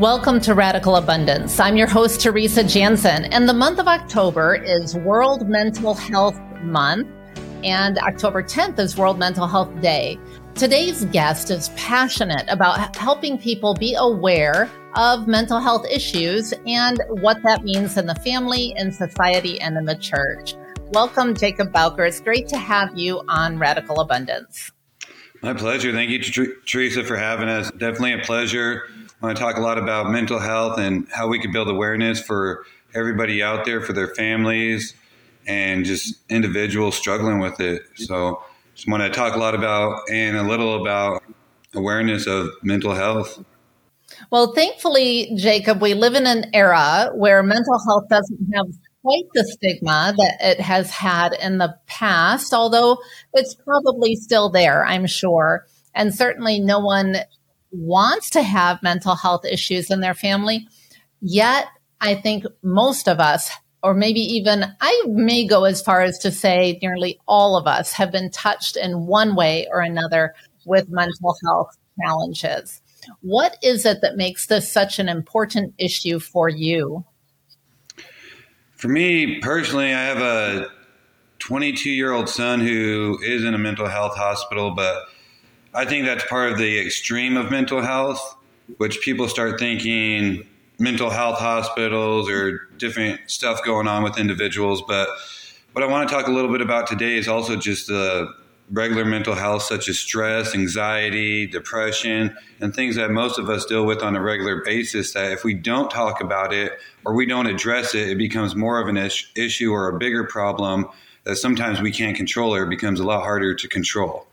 Welcome to Radical Abundance. I'm your host, Teresa Jansen, and the month of October is World Mental Health Month, and October 10th is World Mental Health Day. Today's guest is passionate about helping people be aware of mental health issues and what that means in the family, in society, and in the church. Welcome, Jacob Bowker. It's great to have you on Radical Abundance. My pleasure. Thank you, Teresa, for having us. Definitely a pleasure. I want to talk a lot about mental health and how we can build awareness for everybody out there, for their families, and just individuals struggling with it. So, just want to talk a lot about and a little about awareness of mental health. Well, thankfully, Jacob, we live in an era where mental health doesn't have quite the stigma that it has had in the past, although it's probably still there, I'm sure. And certainly no one wants to have mental health issues in their family. Yet, I think most of us, or maybe even I may go as far as to say nearly all of us, have been touched in one way or another with mental health challenges. What is it that makes this such an important issue for you? For me personally, I have a 22 year old son who is in a mental health hospital, but I think that's part of the extreme of mental health, which people start thinking mental health hospitals or different stuff going on with individuals. But what I want to talk a little bit about today is also just the regular mental health, such as stress, anxiety, depression, and things that most of us deal with on a regular basis. That if we don't talk about it or we don't address it, it becomes more of an is- issue or a bigger problem that sometimes we can't control or it becomes a lot harder to control.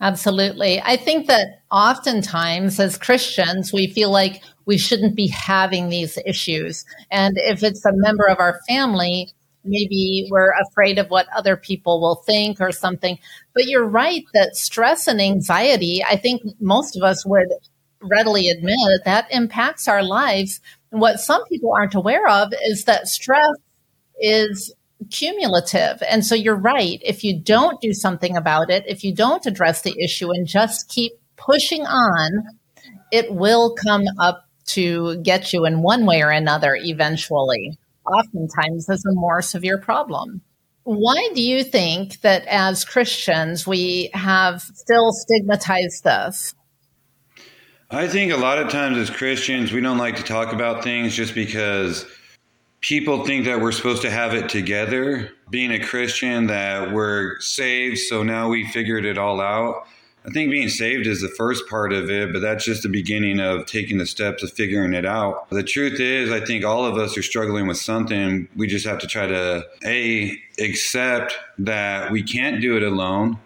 Absolutely. I think that oftentimes as Christians, we feel like we shouldn't be having these issues. And if it's a member of our family, maybe we're afraid of what other people will think or something. But you're right that stress and anxiety, I think most of us would readily admit that impacts our lives. What some people aren't aware of is that stress is cumulative. And so you're right. If you don't do something about it, if you don't address the issue and just keep pushing on, it will come up to get you in one way or another eventually oftentimes is a more severe problem. Why do you think that as Christians we have still stigmatized this? I think a lot of times as Christians we don't like to talk about things just because people think that we're supposed to have it together. Being a Christian, that we're saved, so now we figured it all out. I think being saved is the first part of it, but that's just the beginning of taking the steps of figuring it out. The truth is, I think all of us are struggling with something. We just have to try to A, accept that we can't do it alone,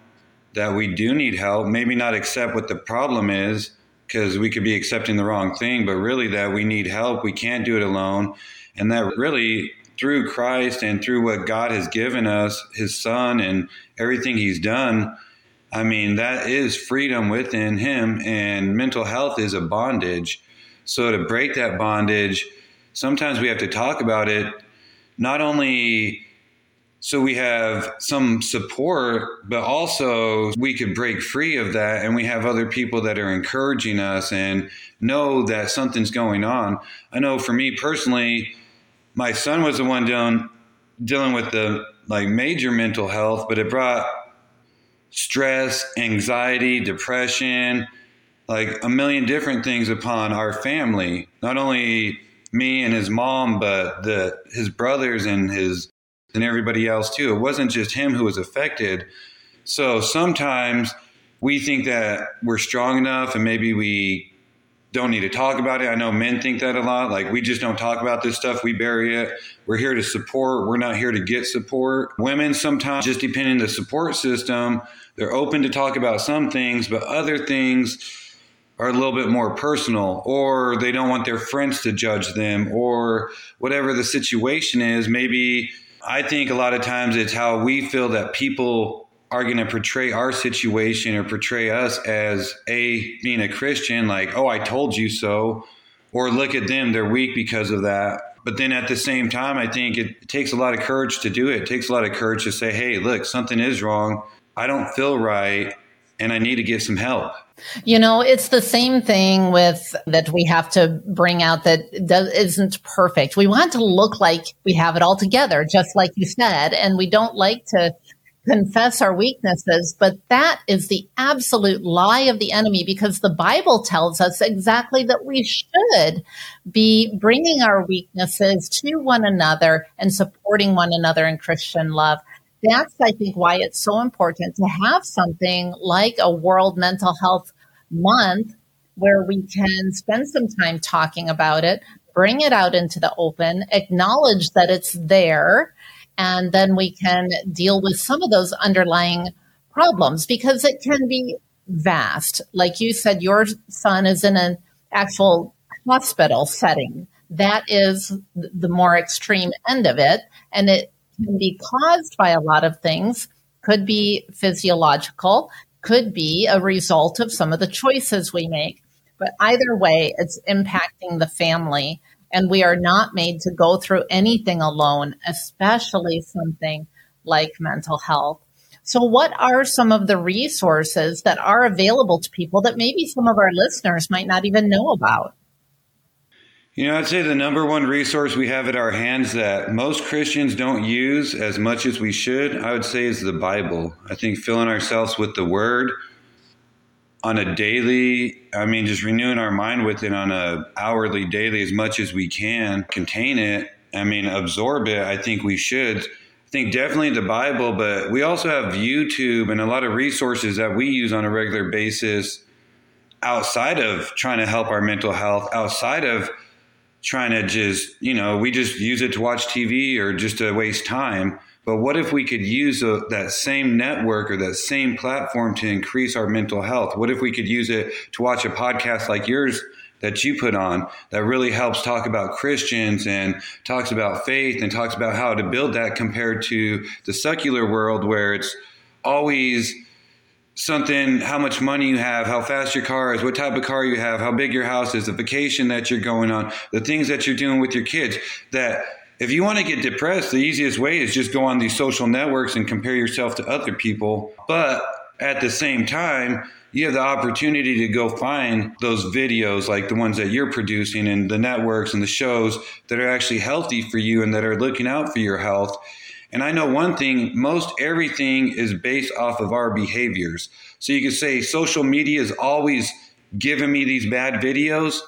that we do need help, maybe not accept what the problem is, because we could be accepting the wrong thing, but really that we need help, we can't do it alone, and that really through Christ and through what God has given us, his son and everything he's done, I mean, that is freedom within him, and mental health is a bondage. So, to break that bondage, sometimes we have to talk about it, not only so we have some support, but also we could break free of that and we have other people that are encouraging us and know that something's going on. I know for me personally, my son was the one dealing, dealing with the like major mental health, but it brought stress, anxiety, depression, like a million different things upon our family. Not only me and his mom, but the his brothers and his and everybody else too. It wasn't just him who was affected. So sometimes we think that we're strong enough and maybe we don't need to talk about it. I know men think that a lot. Like, we just don't talk about this stuff. We bury it. We're here to support. We're not here to get support. Women sometimes, just depending on the support system, they're open to talk about some things, but other things are a little bit more personal, or they don't want their friends to judge them, or whatever the situation is. Maybe I think a lot of times it's how we feel that people are going to portray our situation or portray us as a being a Christian, like, oh, I told you so, or look at them, they're weak because of that. But then at the same time, I think it, takes a lot of courage to do it. It takes a lot of courage to say, hey, look, something is wrong. I don't feel right. and I need to get some help. You know, it's the same thing with that we have to bring out that does, isn't perfect. We want to look like we have it all together, just like you said, and we don't like to confess our weaknesses, but that is the absolute lie of the enemy because the Bible tells us exactly that we should be bringing our weaknesses to one another and supporting one another in Christian love. That's, I think, why it's so important to have something like a World Mental Health Month where we can spend some time talking about it, bring it out into the open, acknowledge that it's there and then we can deal with some of those underlying problems because it can be vast. Like you said, your son is in an actual hospital setting. That is the more extreme end of it. And it can be caused by a lot of things, could be physiological, could be a result of some of the choices we make. But either way, it's impacting the family and we are not made to go through anything alone, especially something like mental health. So, what are some of the resources that are available to people that maybe some of our listeners might not even know about? You know, I'd say the number one resource we have at our hands that most Christians don't use as much as we should, I would say, is the Bible. I think filling ourselves with the Word on a daily i mean just renewing our mind with it on a hourly daily as much as we can contain it i mean absorb it i think we should i think definitely the bible but we also have youtube and a lot of resources that we use on a regular basis outside of trying to help our mental health outside of trying to just you know we just use it to watch tv or just to waste time but what if we could use a, that same network or that same platform to increase our mental health? What if we could use it to watch a podcast like yours that you put on that really helps talk about Christians and talks about faith and talks about how to build that compared to the secular world where it's always something how much money you have how fast your car is what type of car you have how big your house is the vacation that you're going on the things that you're doing with your kids that if you want to get depressed, the easiest way is just go on these social networks and compare yourself to other people. But at the same time, you have the opportunity to go find those videos like the ones that you're producing and the networks and the shows that are actually healthy for you and that are looking out for your health. And I know one thing most everything is based off of our behaviors. So you could say social media is always giving me these bad videos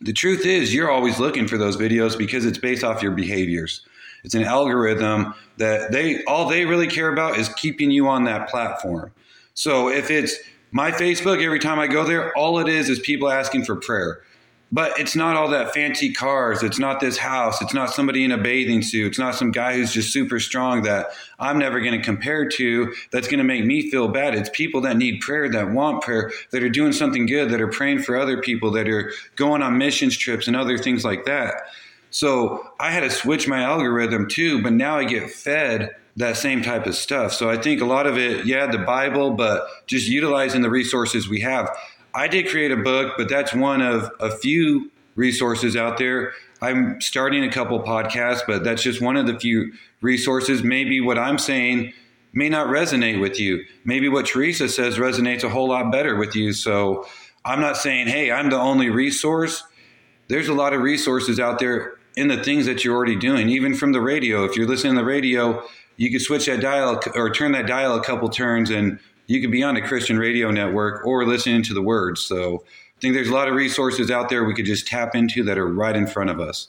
the truth is, you're always looking for those videos because it's based off your behaviors. It's an algorithm that they all they really care about is keeping you on that platform. So if it's my Facebook, every time I go there, all it is is people asking for prayer. But it's not all that fancy cars. It's not this house. It's not somebody in a bathing suit. It's not some guy who's just super strong that I'm never going to compare to that's going to make me feel bad. It's people that need prayer, that want prayer, that are doing something good, that are praying for other people, that are going on missions trips and other things like that. So I had to switch my algorithm too, but now I get fed that same type of stuff. So I think a lot of it, yeah, the Bible, but just utilizing the resources we have. I did create a book, but that's one of a few resources out there. I'm starting a couple podcasts, but that's just one of the few resources. Maybe what I'm saying may not resonate with you. Maybe what Teresa says resonates a whole lot better with you. So I'm not saying, hey, I'm the only resource. There's a lot of resources out there in the things that you're already doing, even from the radio. If you're listening to the radio, you can switch that dial or turn that dial a couple turns and you could be on a Christian radio network or listening to the words. So I think there's a lot of resources out there we could just tap into that are right in front of us.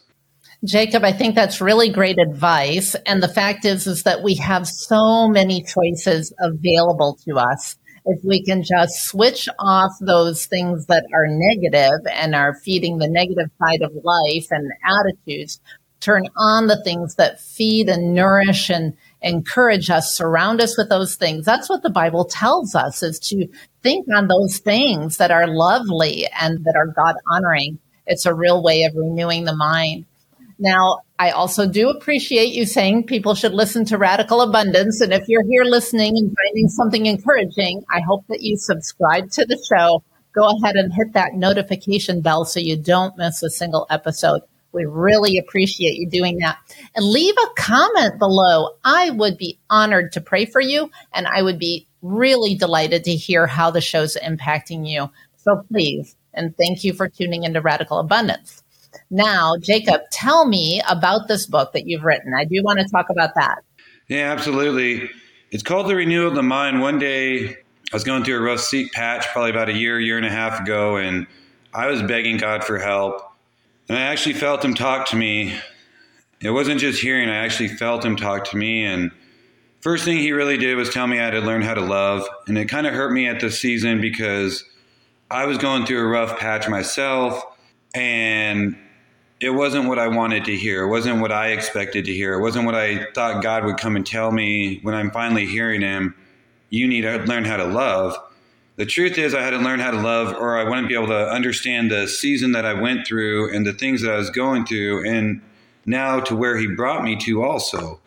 Jacob, I think that's really great advice. And the fact is, is that we have so many choices available to us. If we can just switch off those things that are negative and are feeding the negative side of life and attitudes, turn on the things that feed and nourish and encourage us, surround us with those things. That's what the Bible tells us is to think on those things that are lovely and that are God honoring. It's a real way of renewing the mind. Now, I also do appreciate you saying people should listen to Radical Abundance. And if you're here listening and finding something encouraging, I hope that you subscribe to the show. Go ahead and hit that notification bell so you don't miss a single episode. We really appreciate you doing that. And leave a comment below. I would be honored to pray for you and I would be really delighted to hear how the show's impacting you. So please, and thank you for tuning into Radical Abundance. Now, Jacob, tell me about this book that you've written. I do want to talk about that. Yeah, absolutely. It's called The Renewal of the Mind. One day I was going through a rough seat patch probably about a year, year and a half ago, and I was begging God for help. And I actually felt Him talk to me. It wasn't just hearing, I actually felt Him talk to me. And first thing He really did was tell me I had to learn how to love. And it kind of hurt me at this season because I was going through a rough patch myself. And it wasn't what I wanted to hear. It wasn't what I expected to hear. It wasn't what I thought God would come and tell me when I'm finally hearing Him. You need to learn how to love. The truth is, I had to learn how to love, or I wouldn't be able to understand the season that I went through and the things that I was going through, and now to where He brought me to also.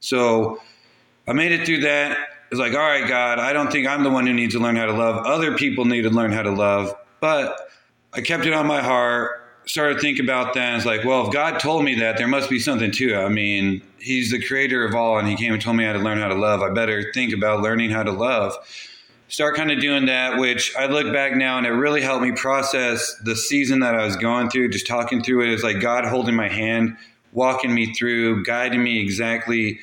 So I made it through that. It's like, all right, God, I don't think I'm the one who needs to learn how to love. Other people need to learn how to love. But I kept it on my heart started thinking about that. It's like, well, if God told me that, there must be something to it. I mean, He's the creator of all, and He came and told me how to learn how to love. I better think about learning how to love. Start kind of doing that, which I look back now and it really helped me process the season that I was going through. Just talking through it is like God holding my hand, walking me through, guiding me exactly,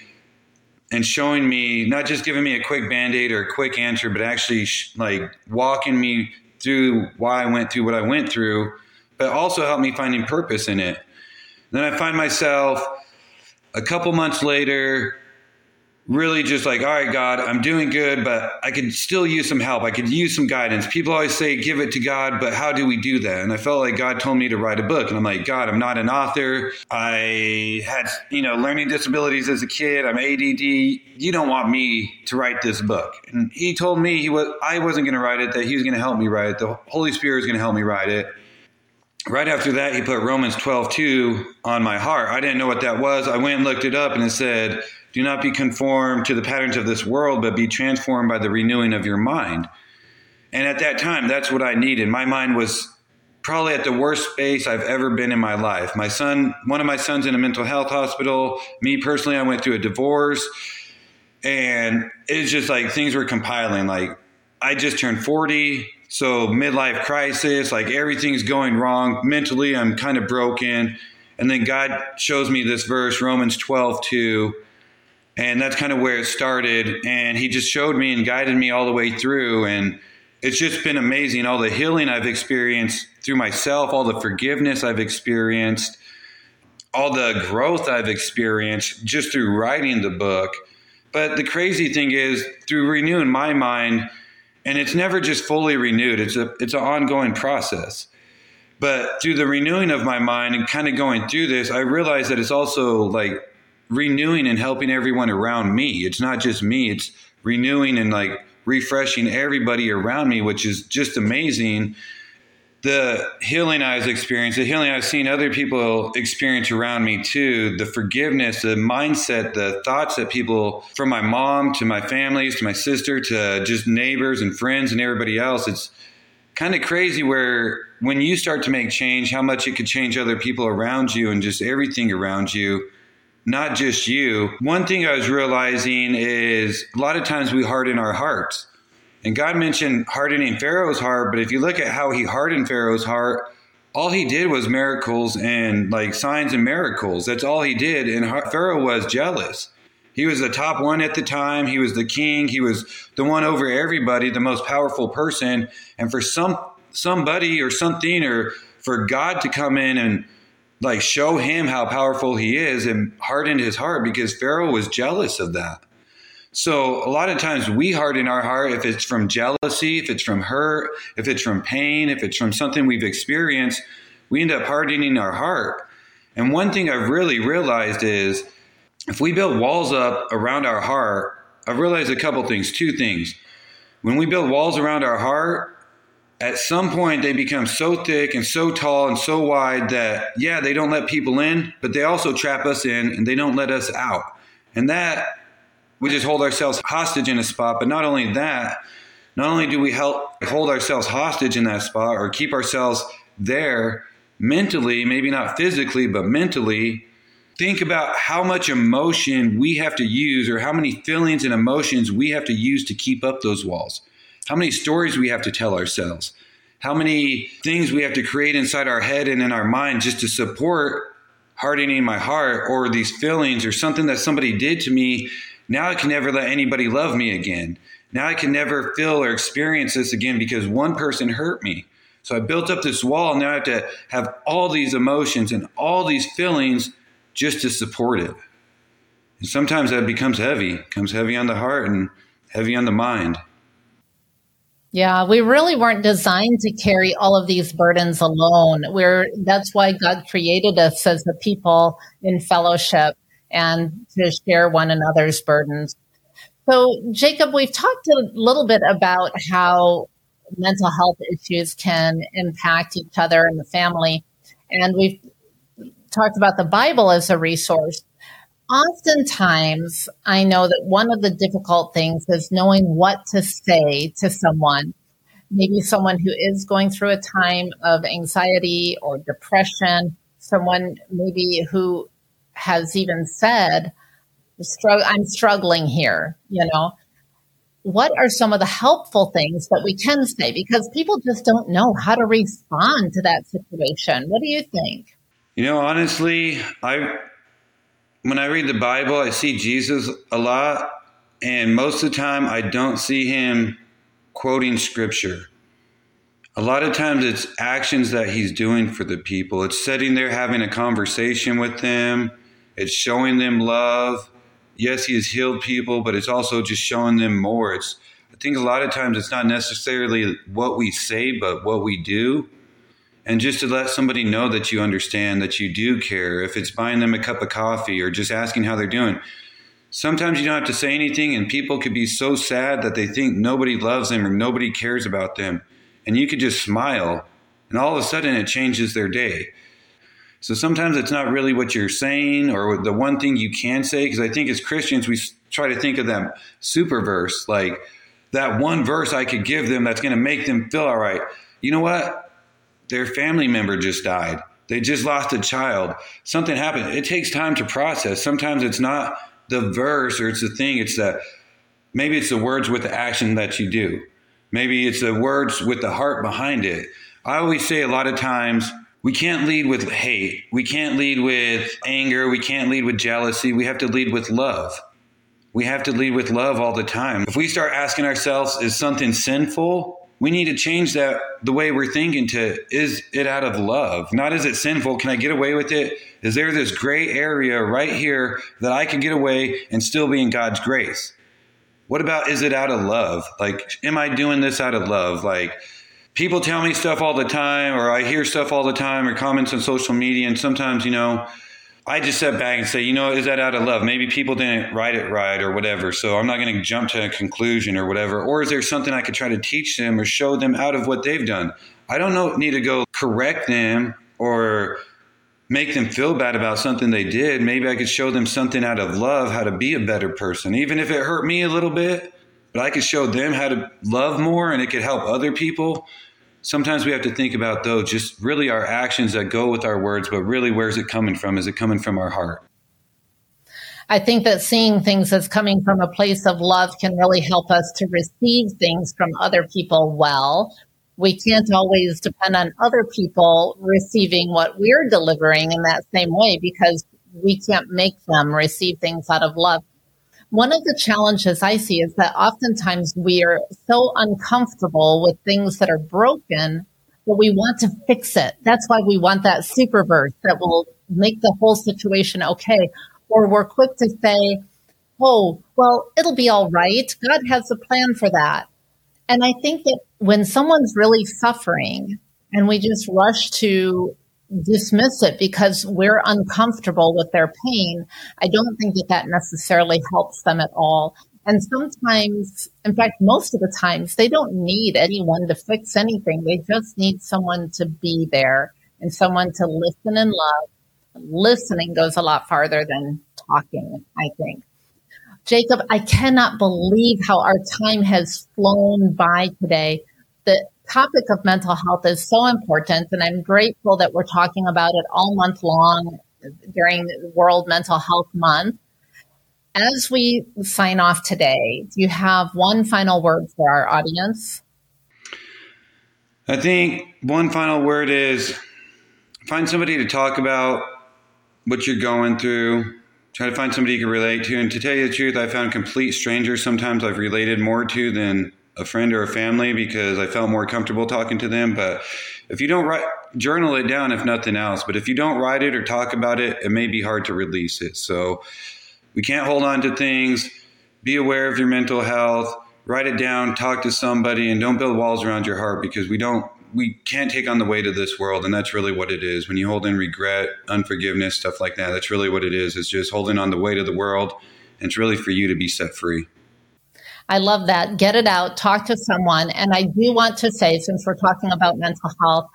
and showing me, not just giving me a quick band aid or a quick answer, but actually like walking me through why I went through what I went through but also helped me finding purpose in it. Then I find myself a couple months later, really just like, all right, God, I'm doing good, but I could still use some help. I could use some guidance. People always say, give it to God, but how do we do that? And I felt like God told me to write a book. And I'm like, God, I'm not an author. I had, you know, learning disabilities as a kid. I'm ADD. You don't want me to write this book. And he told me he was, I wasn't going to write it, that he was going to help me write it. The Holy Spirit was going to help me write it right after that, he put Romans 12, 2 on my heart. I didn't know what that was. I went and looked it up and it said, Do not be conformed to the patterns of this world, but be transformed by the renewing of your mind. And at that time, that's what I needed. My mind was probably at the worst space I've ever been in my life. My son, one of my sons in a mental health hospital. Me personally, I went through a divorce. And it's just like things were compiling. Like I just turned 40. So midlife crisis, like everything's going wrong. Mentally, I'm kind of broken. And then God shows me this verse, Romans 12, 2. And that's kind of where it started. And he just showed me and guided me all the way through. And it's just been amazing. All the healing I've experienced through myself, all the forgiveness I've experienced, all the growth I've experienced just through writing the book. But the crazy thing is, through renewing my mind, and it's never just fully renewed. It's a it's an ongoing process. But through the renewing of my mind and kind of going through this, I realized that it's also like renewing and helping everyone around me. It's not just me. It's renewing and like refreshing everybody around me, which is just amazing the healing I was experiencing, the healing I've seen other people experience around me too, the forgiveness, the mindset, the thoughts that people, from my mom to my families to my sister to just neighbors and friends and everybody else, it's kind of crazy where when you start to make change, how much it could change other people around you and just everything around you. Not just you. One thing I was realizing is a lot of times we harden our hearts and God mentioned hardening Pharaoh's heart, but if you look at how he hardened Pharaoh's heart, all he did was miracles and like signs and miracles. That's all he did. And Pharaoh was jealous. He was the top one at the time. He was the king. He was the one over everybody, the most powerful person. And for some somebody or something or for God to come in and like show him how powerful he is and hardened his heart because Pharaoh was jealous of that. So a lot of times we harden our heart if it's from jealousy, if it's from hurt, if it's from pain, if it's from something we've experienced, we end up hardening our heart. And one thing I've really realized is if we build walls up around our heart, I've realized a couple things, two things. When we build walls around our heart, at some point they become so thick and so tall and so wide that yeah, they don't let people in, but they also trap us in and they don't let us out. And that we just hold ourselves hostage in a spot. But not only that, not only do we help hold ourselves hostage in that spot or keep ourselves there mentally, maybe not physically, but mentally, think about how much emotion we have to use or how many feelings and emotions we have to use to keep up those walls. How many stories we have to tell ourselves. How many things we have to create inside our head and in our mind just to support hardening my heart or these feelings or something that somebody did to me. Now I can never let anybody love me again. Now I can never feel or experience this again because one person hurt me. So I built up this wall. Now I have to have all these emotions and all these feelings just to support it. And sometimes that becomes heavy, comes heavy on the heart and heavy on the mind. Yeah, we really weren't designed to carry all of these burdens alone. We're that's why God created us as a people in fellowship and to share one another's burdens. So, Jacob, we've talked a little bit about how mental health issues can impact each other and the family, and we've talked about the Bible as a resource. Oftentimes, I know that one of the difficult things is knowing what to say to someone. Maybe someone who is going through a time of anxiety or depression, someone maybe who has even said, I'm struggling here, you know. What are some of the helpful things that we can say? Because people just don't know how to respond to that situation. What do you think? You know, honestly, I when I read the Bible, I see Jesus a lot, and most of the time I don't see him quoting scripture. A lot of times it's actions that he's doing for the people. It's sitting there having a conversation with them, it's showing them love. Yes, he has healed people, but it's also just showing them more. It's I think a lot of times it's not necessarily what we say, but what we do and just to let somebody know that you understand that you do care if it's buying them a cup of coffee or just asking how they're doing sometimes you don't have to say anything and people could be so sad that they think nobody loves them or nobody cares about them and you could just smile and all of a sudden it changes their day so sometimes it's not really what you're saying or the one thing you can say because i think as christians we try to think of that super verse like that one verse i could give them that's going to make them feel all right you know what their family member just died. They just lost a child. Something happened. It takes time to process. Sometimes it's not the verse or it's the thing. It's the maybe it's the words with the action that you do. Maybe it's the words with the heart behind it. I always say a lot of times we can't lead with hate. We can't lead with anger. We can't lead with jealousy. We have to lead with love. We have to lead with love all the time. If we start asking ourselves, is something sinful? we need to change that the way we're thinking to is it out of love not is it sinful can i get away with it is there this gray area right here that i can get away and still be in god's grace what about is it out of love like am i doing this out of love like people tell me stuff all the time or i hear stuff all the time or comments on social media and sometimes you know I just step back and say, you know, is that out of love? Maybe people didn't write it right or whatever. So I'm not going to jump to a conclusion or whatever. Or is there something I could try to teach them or show them out of what they've done? I don't know, need to go correct them or make them feel bad about something they did. Maybe I could show them something out of love, how to be a better person, even if it hurt me a little bit. But I could show them how to love more and it could help other people. Sometimes we have to think about though just really our actions that go with our words but really where's it coming from? Is it coming from our heart? I think that seeing things as coming from a place of love can really help us to receive things from other people well. We can't always depend on other people receiving what we're delivering in that same way because we can't make them receive things out of love one of the challenges I see is that oftentimes we are so uncomfortable with things that are broken that we want to fix it. That's why we want that super verse that will make the whole situation okay. Or we're quick to say, oh, well, it'll be all right. God has a plan for that. And I think that when someone's really suffering and we just rush to dismiss it because we're uncomfortable with their pain, I don't think that that necessarily helps them at all. And sometimes, in fact, most of the times, they don't need anyone to fix anything. They just need someone to be there and someone to listen and love. Listening goes a lot farther than talking, I think. Jacob, I cannot believe how our time has flown by today. The topic of mental health is so important, and I'm grateful that we're talking about it all month long during World Mental Health Month. As we sign off today, do you have one final word for our audience? I think one final word is find somebody to talk about what you're going through. Try to find somebody you can relate to. And to tell you the truth, I found complete strangers sometimes I've related more to than a friend or a family because I felt more comfortable talking to them. But if you don't write, journal it down, if nothing else. But if you don't write it or talk about it, it may be hard to release it. So we can't hold on to things. Be aware of your mental health. Write it down. Talk to somebody, and don't build walls around your heart because we don't. We can't take on the weight of this world, and that's really what it is. When you hold in regret, unforgiveness, stuff like that, that's really what it is. It's just holding on the weight of the world, and it's really for you to be set free. I love that. Get it out, talk to someone. And I do want to say, since we're talking about mental health,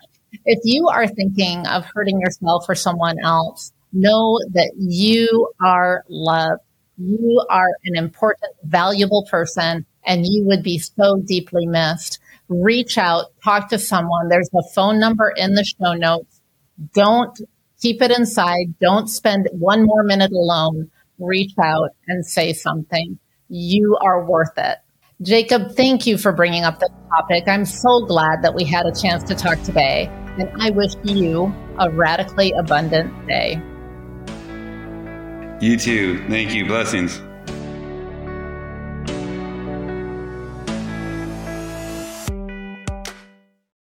if you are thinking of hurting yourself or someone else, know that you are loved. You are an important, valuable person, and you would be so deeply missed. Reach out, talk to someone. There's a phone number in the show notes. Don't keep it inside. Don't spend one more minute alone. Reach out and say something. You are worth it. Jacob, thank you for bringing up the topic. I'm so glad that we had a chance to talk today, and I wish you a radically abundant day. You too. Thank you. Blessings.